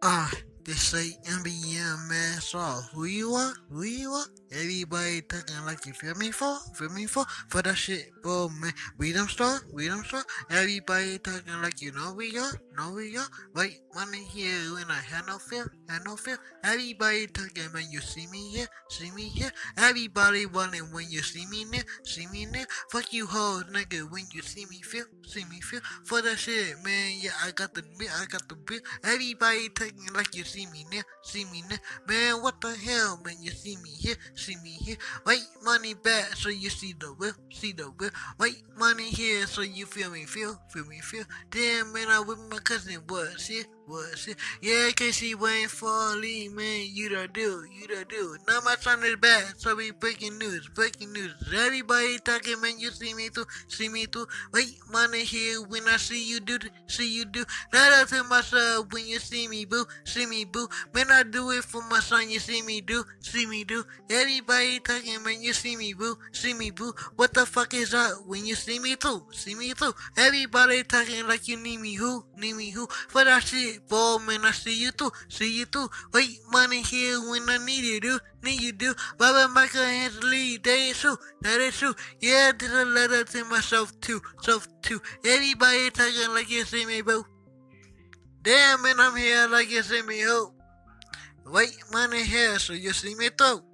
啊 they say MBM man, so who you are? Who you are? Everybody talking like you feel me for? Feel me for? For that shit, bro, man. We don't star? We don't star? Everybody talking like you know we are? Know we are? Wait, money here when I had no fear, had no fear. Everybody talking when you see me here, see me here. Everybody wanting when you see me near, see me near. Fuck you hoes, nigga, when you see me feel, see me feel. For that shit, man, yeah, I got the I got the bit. Everybody talking like you see me now, see me now. Man, what the hell, man, you see me here, see me here. Wait, money back so you see the will, see the will. Wait, money here so you feel me, feel, feel me, feel. Damn, man, I with my cousin, was here, was here. Yeah, Casey Wayne Foley, man, you the do, you the do. Now my son is back, so we breaking news, breaking news. Everybody talking, man, you see me too, see me too. Wait, money here when I see you do, see you do. That to myself when you see me, boo, see me, boo. Man, I do it for my son, you see me do, see me do. Everybody talking, man, you see me, boo, see me, boo. What the fuck is that when you see me too, see me too? Everybody talking like you need me, who, need me, who? For that shit, boy, man, I see you too, see you too. Wait, money here when I need you, do, need you, do. Baba Michael Ansley, that is true, that is true. Yeah, I did a letter to myself too, self too. Everybody talking like you see me, boo. Damn, man, I'm here like you see me, ho. Wait, money here, so you see me too.